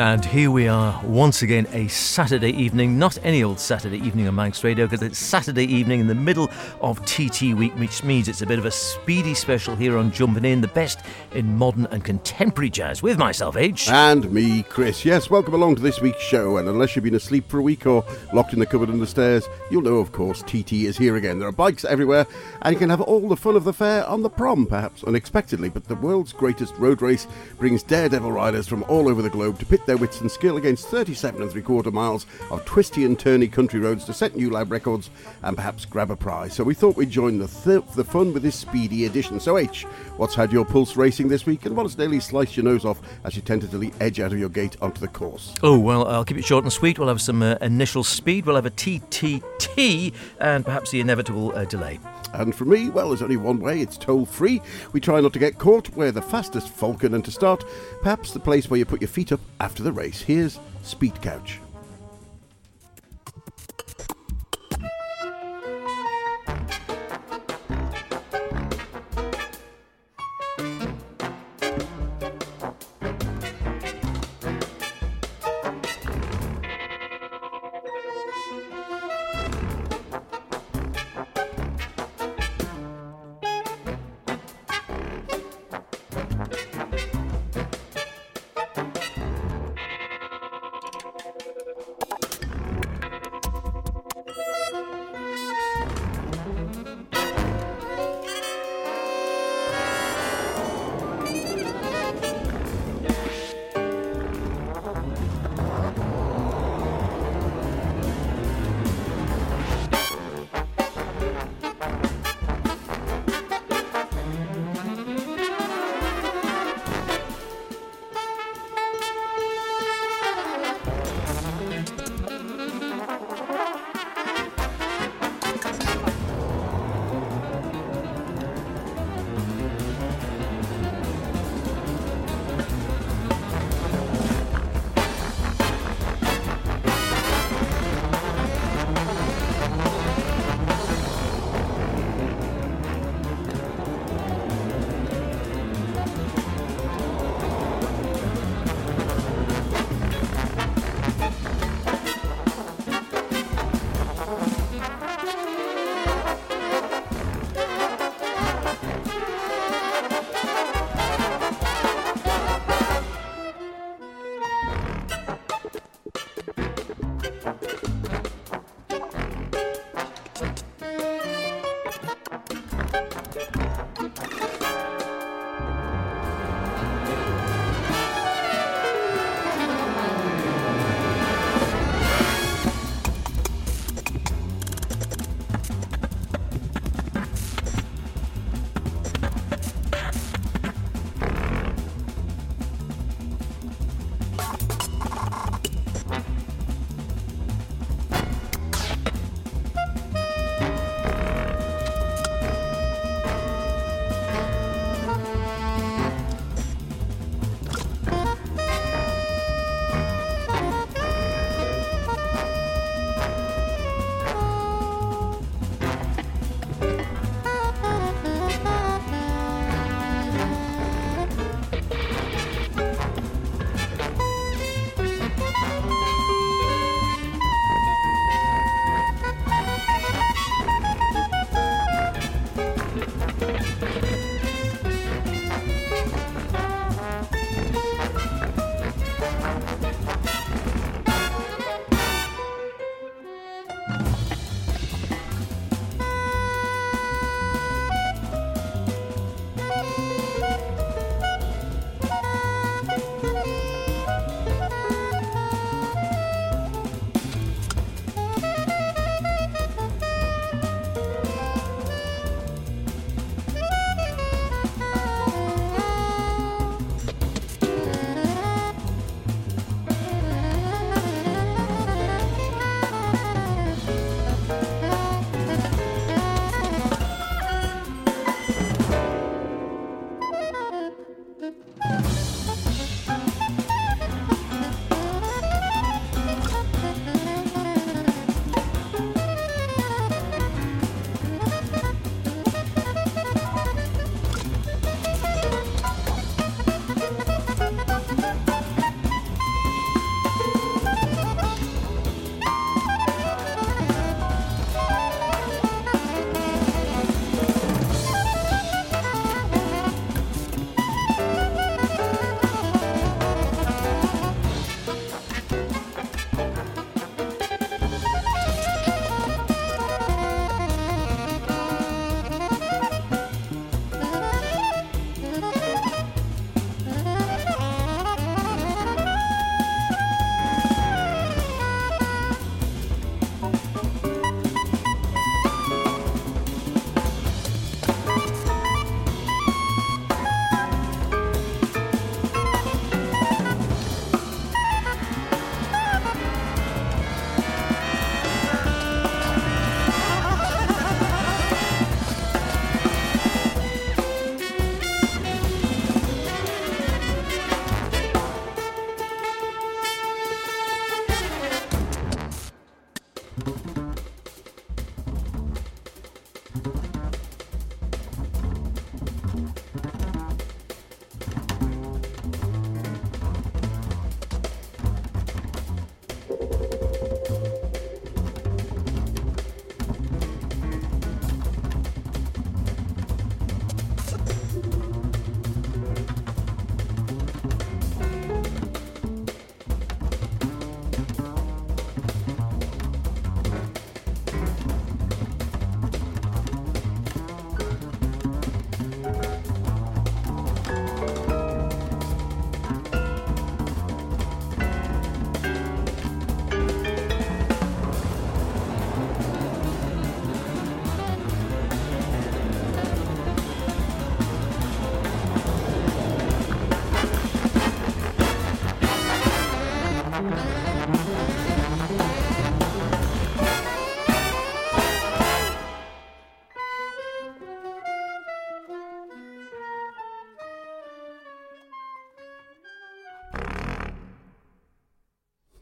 And here we are once again, a Saturday evening, not any old Saturday evening on Manx Radio, because it's Saturday evening in the middle of TT week, which means it's a bit of a speedy special here on Jumping In, the best in modern and contemporary jazz, with myself, H. And me, Chris. Yes, welcome along to this week's show. And unless you've been asleep for a week or locked in the cupboard under the stairs, you'll know, of course, TT is here again. There are bikes everywhere, and you can have all the fun of the fair on the prom, perhaps unexpectedly. But the world's greatest road race brings daredevil riders from all over the globe to pit their wits and skill against 37 and three quarter miles of twisty and turny country roads to set new lap records and perhaps grab a prize. So we thought we'd join the, th- the fun with this speedy edition. So, H, what's had your pulse racing this week, and what has nearly sliced your nose off as you tentatively edge out of your gate onto the course? Oh, well, I'll keep it short and sweet. We'll have some uh, initial speed, we'll have a TTT, and perhaps the inevitable uh, delay. And for me, well, there's only one way. It's toll free. We try not to get caught. We're the fastest falcon, and to start, perhaps the place where you put your feet up after the race. Here's Speed Couch.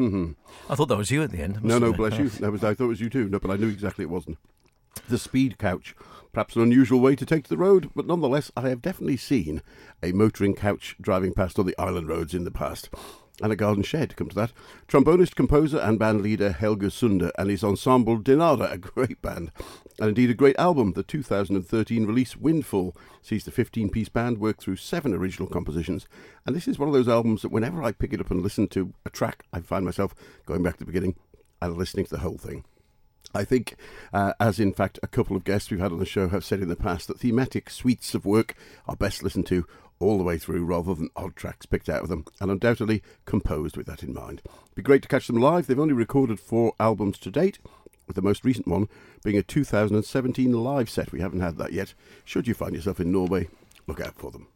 Mm-hmm. I thought that was you at the end. No, no, bless you. That was, I thought it was you too. No, but I knew exactly it wasn't. The speed couch. Perhaps an unusual way to take to the road, but nonetheless, I have definitely seen a motoring couch driving past on the island roads in the past. And a garden shed, come to that. Trombonist, composer, and band leader Helge Sunde and his ensemble Denada, a great band. And indeed a great album. The 2013 release Windfall sees the 15 piece band work through seven original compositions. And this is one of those albums that whenever I pick it up and listen to a track, I find myself going back to the beginning and listening to the whole thing. I think, uh, as in fact a couple of guests we've had on the show have said in the past, that thematic suites of work are best listened to all the way through rather than odd tracks picked out of them, and undoubtedly composed with that in mind. Be great to catch them live. They've only recorded four albums to date, with the most recent one being a 2017 live set. We haven't had that yet. Should you find yourself in Norway, look out for them.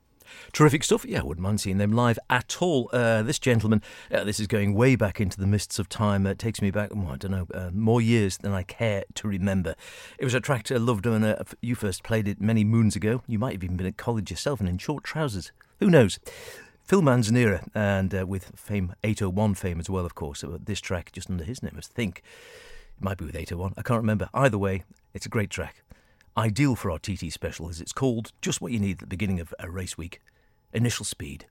Terrific stuff. Yeah, I wouldn't mind seeing them live at all. Uh, this gentleman, uh, this is going way back into the mists of time. It takes me back, I don't know, uh, more years than I care to remember. It was a track I loved when uh, you first played it many moons ago. You might have even been at college yourself and in short trousers. Who knows? Phil Manzanera, and uh, with fame, 801 fame as well, of course. Uh, This track just under his name was Think. It might be with 801. I can't remember. Either way, it's a great track. Ideal for our TT special as it's called just what you need at the beginning of a race week. Initial speed.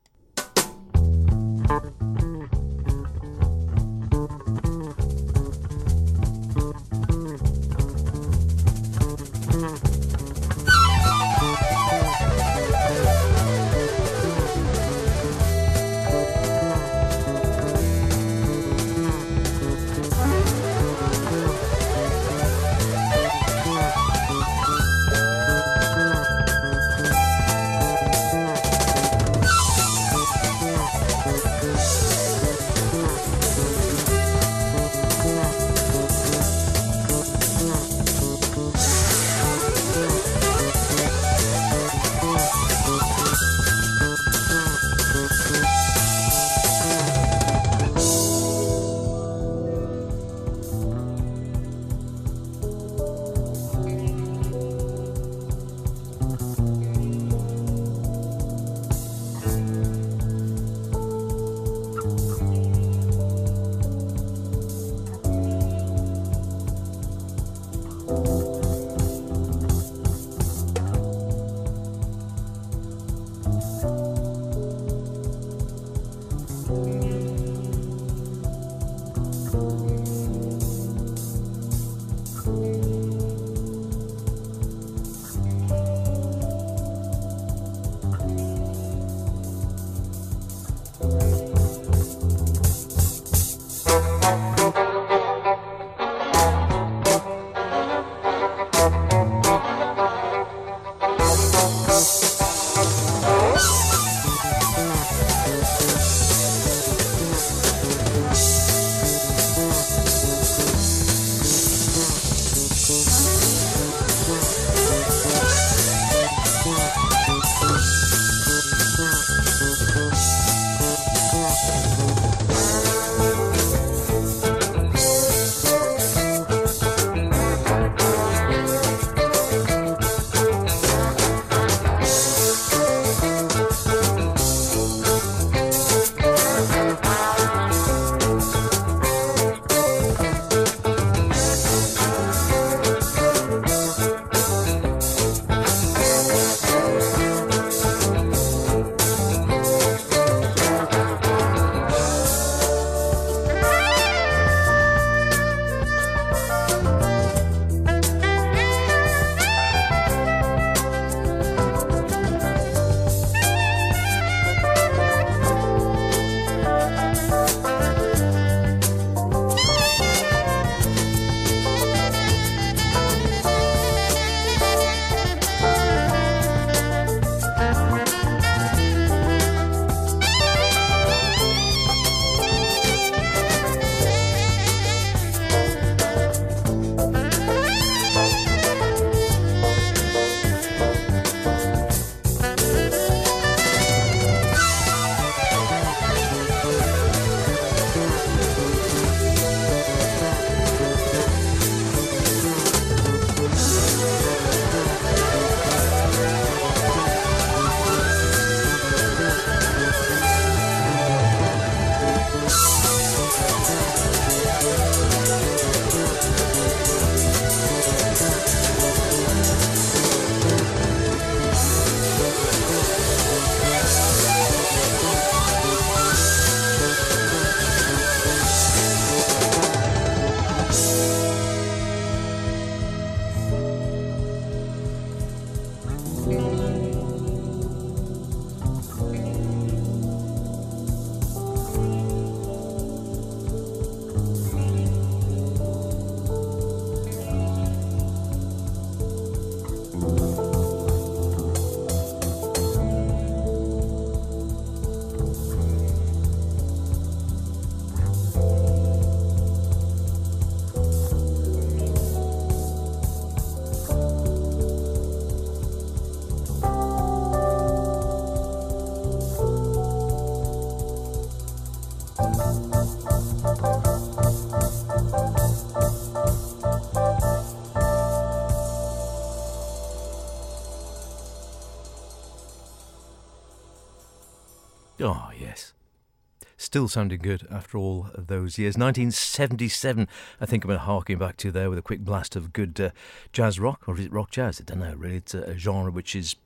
Still sounding good after all those years. 1977, I think I'm going to harking back to there with a quick blast of good uh, jazz rock, or is it rock jazz? I don't know, really. It's a, a genre which is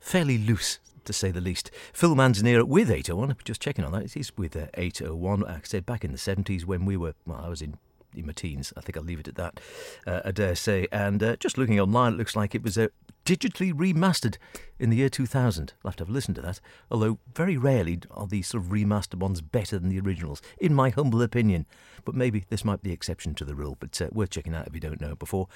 fairly loose to say the least. Phil Manzanera with 801, just checking on that, he's with uh, 801. Like I said, back in the 70s when we were, well, I was in in my teens. I think I'll leave it at that, uh, I dare say. And uh, just looking online, it looks like it was uh, digitally remastered in the year 2000. I'll have to have listened to that. Although, very rarely are these sort of remastered ones better than the originals, in my humble opinion. But maybe this might be the exception to the rule, but uh, worth checking out if you don't know it before.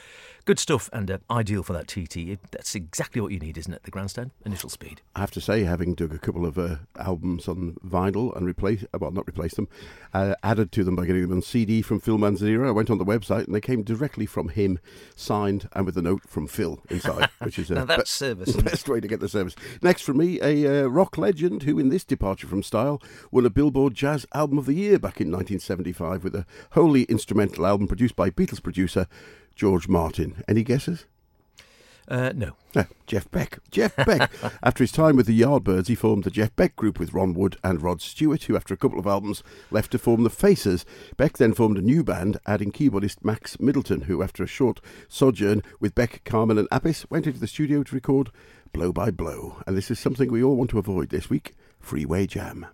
Good stuff and uh, ideal for that TT. That's exactly what you need, isn't it? The grandstand, initial speed. I have to say, having dug a couple of uh, albums on vinyl and replaced, uh, well, not replaced them, uh, added to them by getting them on CD from Phil Manzanera, I went on the website and they came directly from him, signed and with a note from Phil inside, which is now that's service. best way to get the service. Next for me, a uh, rock legend who, in this departure from style, won a Billboard Jazz Album of the Year back in 1975 with a wholly instrumental album produced by Beatles producer George Martin. Any guesses? Uh, no. no. Jeff Beck. Jeff Beck. after his time with the Yardbirds, he formed the Jeff Beck Group with Ron Wood and Rod Stewart, who, after a couple of albums, left to form the Faces. Beck then formed a new band, adding keyboardist Max Middleton, who, after a short sojourn with Beck, Carmen, and Appice, went into the studio to record Blow by Blow. And this is something we all want to avoid this week Freeway Jam.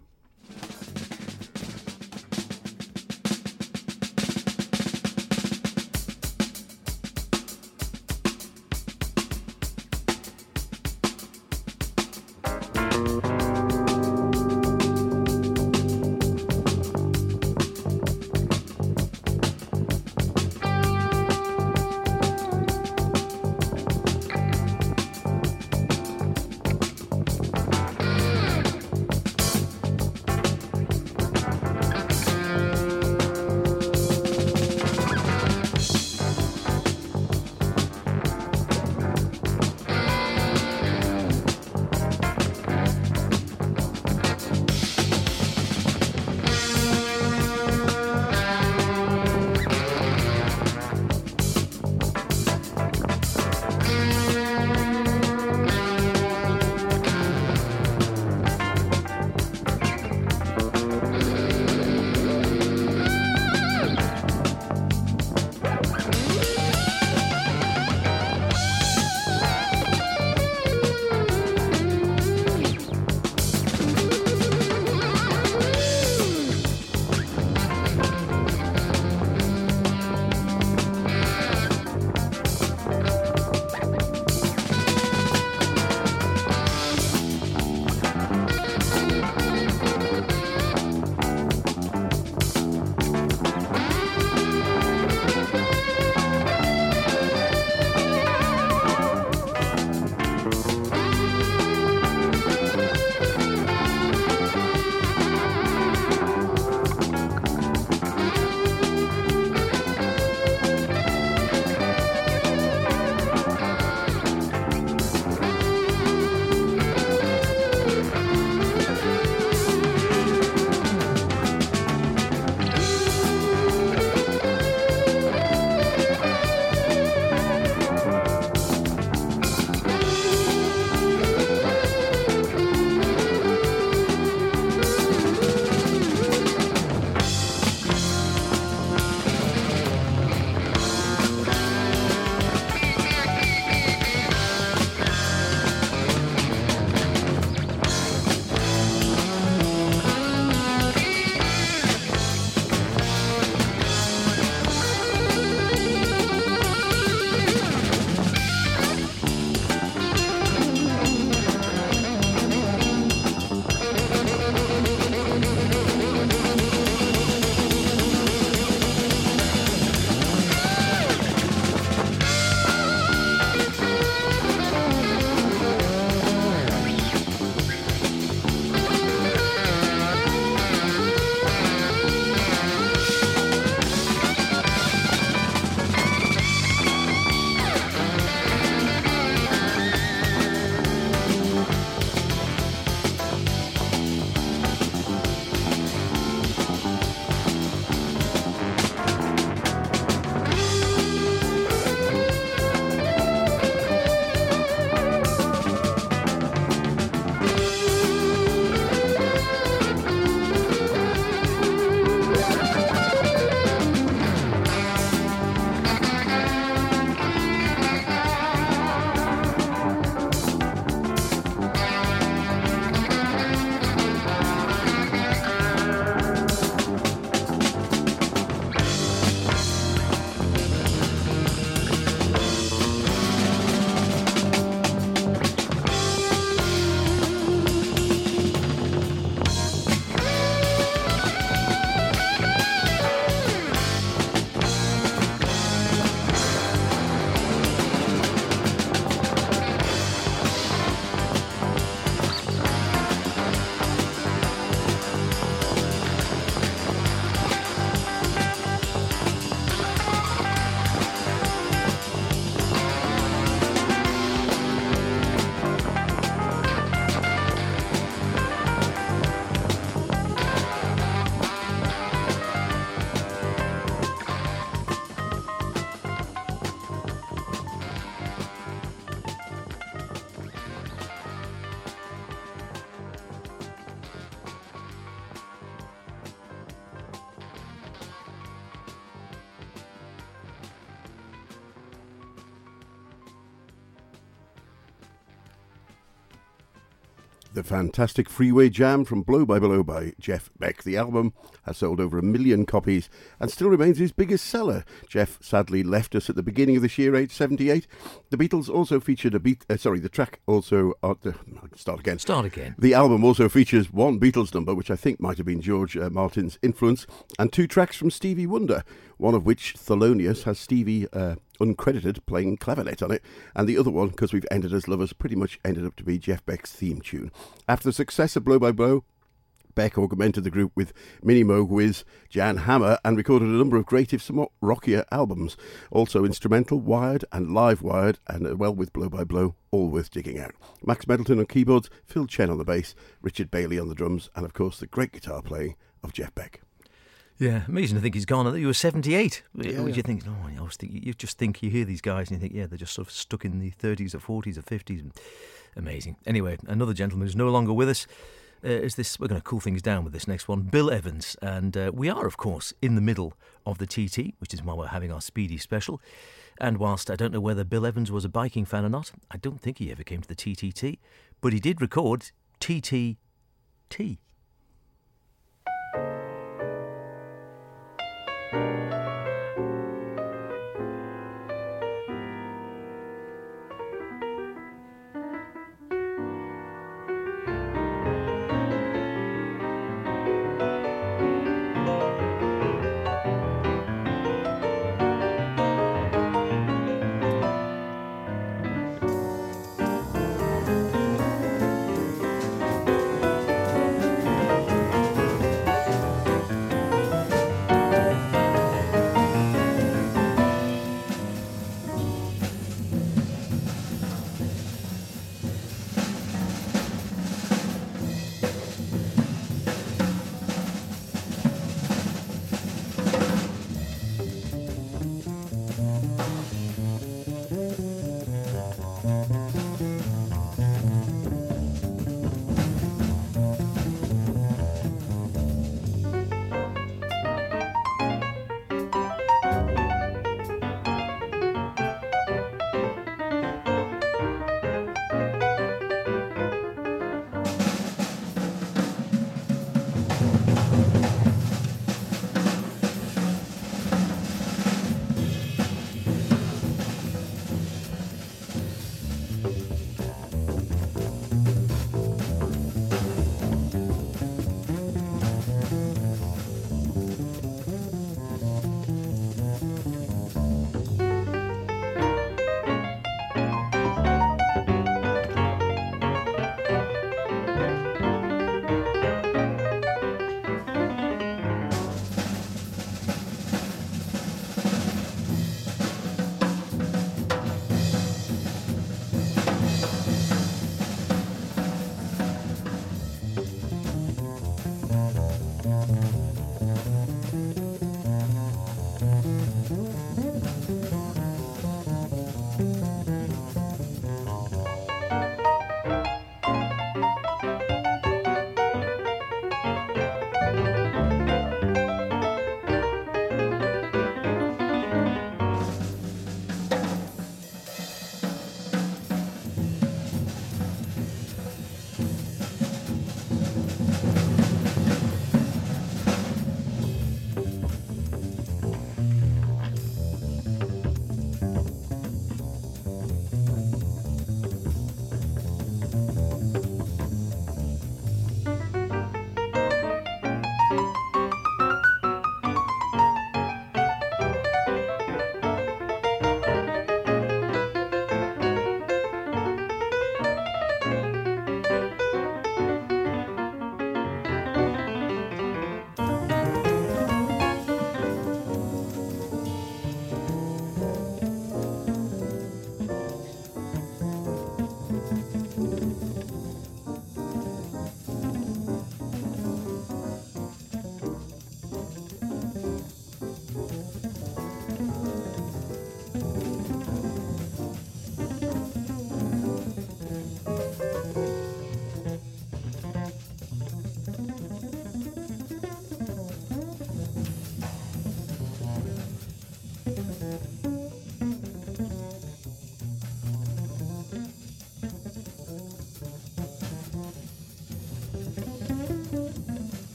Fantastic Freeway Jam from Blow by Blow by Jeff Beck. The album has sold over a million copies and still remains his biggest seller. Jeff sadly left us at the beginning of this year, age 78. The Beatles also featured a beat. Uh, sorry, the track also. Uh, start again. Start again. The album also features one Beatles number, which I think might have been George uh, Martin's influence, and two tracks from Stevie Wonder, one of which, Thelonious, has Stevie uh, uncredited playing clavinet on it, and the other one, because we've ended as lovers, pretty much ended up to be Jeff Beck's theme tune. After the success of Blow by Blow, Beck augmented the group with Minimoog Whiz, Jan Hammer, and recorded a number of great, if somewhat rockier albums. Also instrumental, Wired and Live Wired, and uh, well with Blow by Blow, all worth digging out. Max Middleton on keyboards, Phil Chen on the bass, Richard Bailey on the drums, and of course the great guitar playing of Jeff Beck. Yeah, amazing to think he's gone. You were 78. Yeah, Would yeah. you think, oh, I always think, you just think, you hear these guys and you think, yeah, they're just sort of stuck in the 30s or 40s or 50s. Amazing. Anyway, another gentleman who's no longer with us uh, is this. We're going to cool things down with this next one, Bill Evans. And uh, we are, of course, in the middle of the TT, which is why we're having our speedy special. And whilst I don't know whether Bill Evans was a biking fan or not, I don't think he ever came to the TTT, but he did record TTT.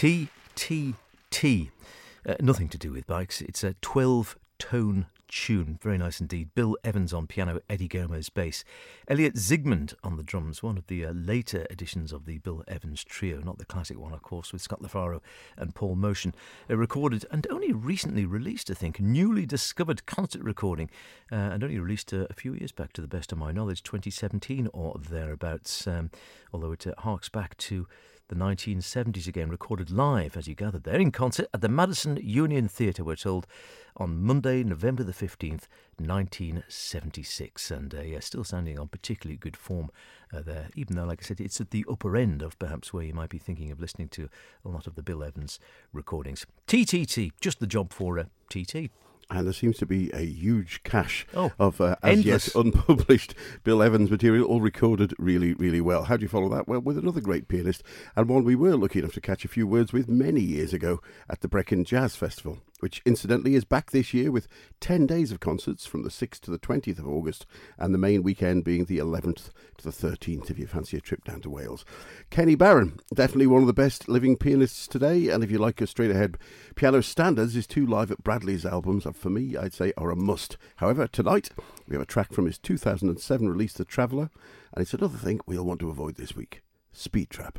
TTT. Uh, nothing to do with bikes. It's a 12 tone tune. Very nice indeed. Bill Evans on piano, Eddie Gomez bass. Elliot Zigmund on the drums, one of the uh, later editions of the Bill Evans trio, not the classic one, of course, with Scott LaFaro and Paul Motian. A recorded and only recently released, I think, newly discovered concert recording, uh, and only released uh, a few years back, to the best of my knowledge, 2017 or thereabouts, um, although it uh, harks back to the 1970s again, recorded live, as you gathered there, in concert at the Madison Union Theatre, we're told, on Monday, November the 15th, 1976. And uh, yeah, still sounding on particularly good form uh, there, even though, like I said, it's at the upper end of perhaps where you might be thinking of listening to a lot of the Bill Evans recordings. TTT, just the job for a uh, TT and there seems to be a huge cache oh, of uh, as endless. yet unpublished Bill Evans material, all recorded really, really well. How do you follow that? Well, with another great pianist, and one we were lucky enough to catch a few words with many years ago at the Brecon Jazz Festival which incidentally is back this year with 10 days of concerts from the 6th to the 20th of August, and the main weekend being the 11th to the 13th if you fancy a trip down to Wales. Kenny Barron, definitely one of the best living pianists today, and if you like a straight ahead piano standards, his two live at Bradley's albums, for me, I'd say, are a must. However, tonight we have a track from his 2007 release, The Traveller, and it's another thing we'll want to avoid this week Speed Trap.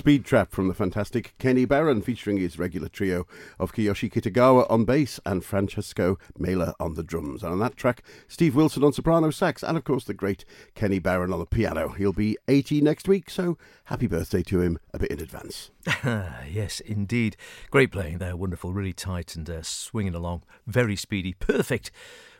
Speed Trap from the fantastic Kenny Barron, featuring his regular trio of Kiyoshi Kitagawa on bass and Francesco Mela on the drums. And on that track, Steve Wilson on soprano sax, and of course the great Kenny Barron on the piano. He'll be 80 next week, so happy birthday to him a bit in advance. yes, indeed. Great playing there, wonderful, really tight and uh, swinging along, very speedy, perfect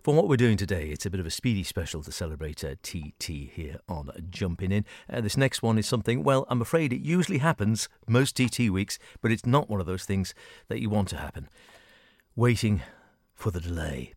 for what we're doing today. It's a bit of a speedy special to celebrate uh, TT here on Jumping In. Uh, this next one is something, well, I'm afraid it usually happens most TT weeks, but it's not one of those things that you want to happen. Waiting for the delay.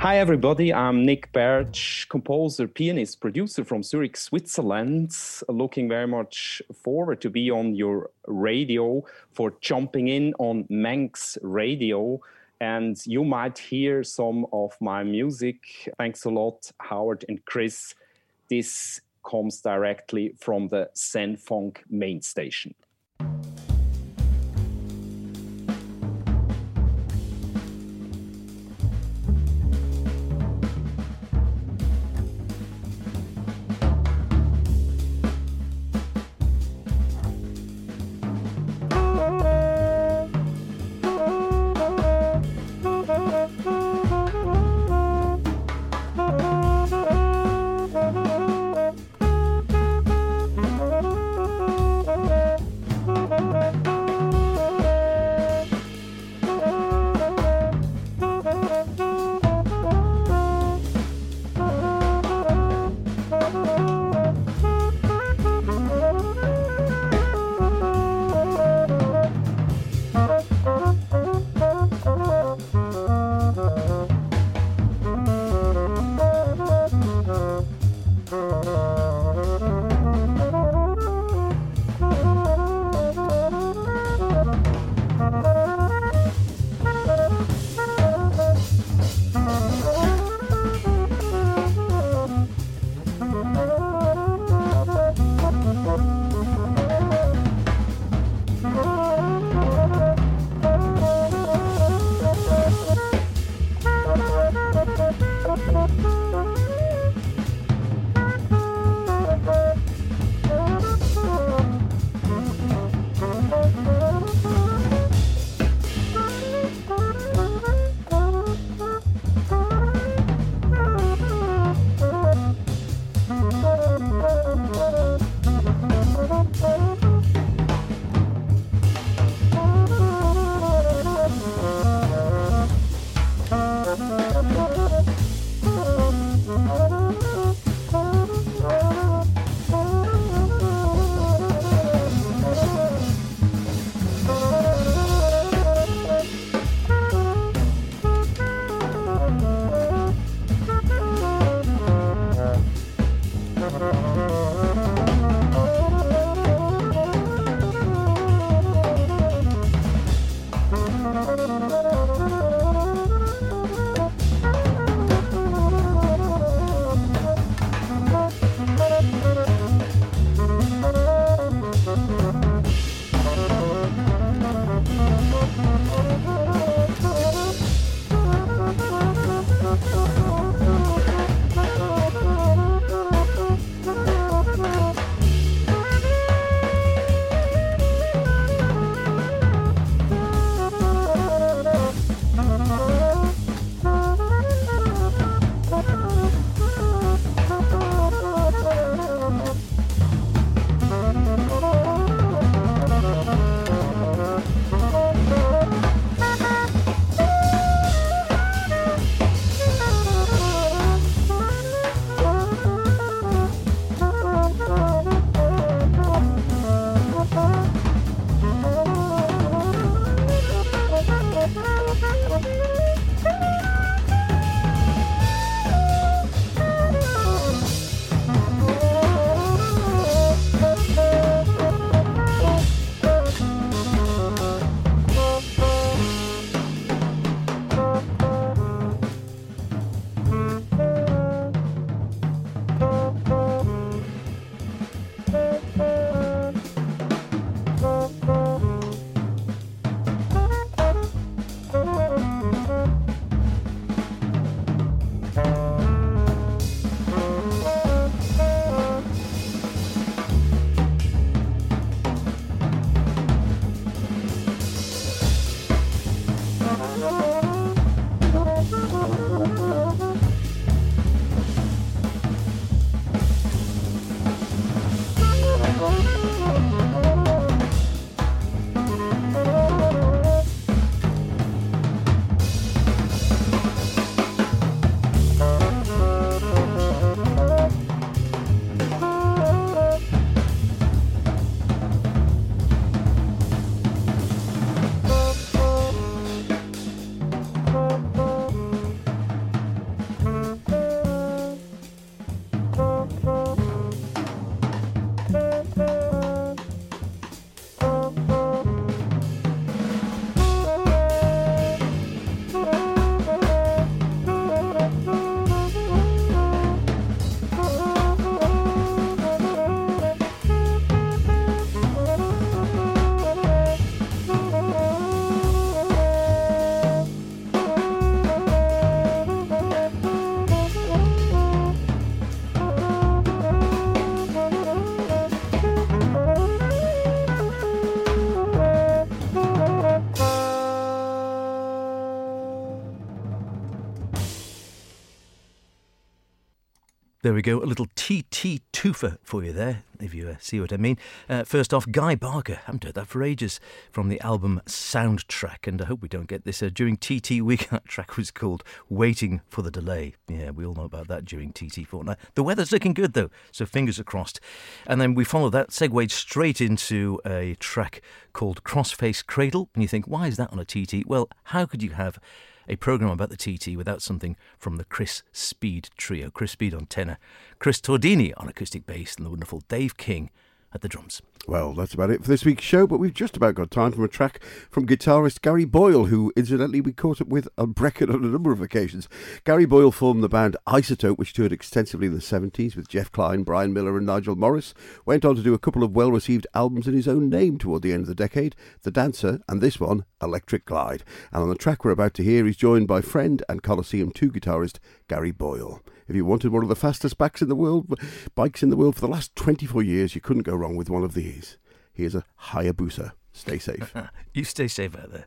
Hi, everybody. I'm Nik Bärtsch, composer, pianist, producer from Zurich, Switzerland. Looking very much forward to be on your radio for jumping in on Manx Radio. And you might hear some of my music. Thanks a lot, Howard and Chris. This comes directly from the Zen Funk main station. There we go, a little TT twofer for you there, if you uh, see what I mean. Uh, first off, Guy Barker, haven't heard that for ages, from the album Soundtrack, and I hope we don't get this uh, during TT week. That track was called Waiting for the Delay. Yeah, we all know about that during TT fortnight. The weather's looking good though, so fingers are crossed. And then we follow that, segued straight into a track called Crossface Cradle, and you think, why is that on a TT? Well, how could you have a programme about the TT without something from the Chris Speed trio. Chris Speed on tenor, Chris Tordini on acoustic bass, and the wonderful Dave King at the drums. Well, that's about it for this week's show, but we've just about got time for a track from guitarist Gary Boyle, who incidentally we caught up with on Brecon on a number of occasions. Gary Boyle formed the band Isotope, which toured extensively in the 70s with Jeff Clyne, Brian Miller, and Nigel Morris. Went on to do a couple of well received albums in his own name toward the end of the decade The Dancer, and this one, Electric Glide. And on the track we're about to hear, he's joined by friend and Colosseum 2 guitarist Gary Boyle. If you wanted one of the fastest bikes in the world, bikes in the world for the last 24 years, you couldn't go wrong with one of these. Here's a Hayabusa. Stay safe. you stay safe out there.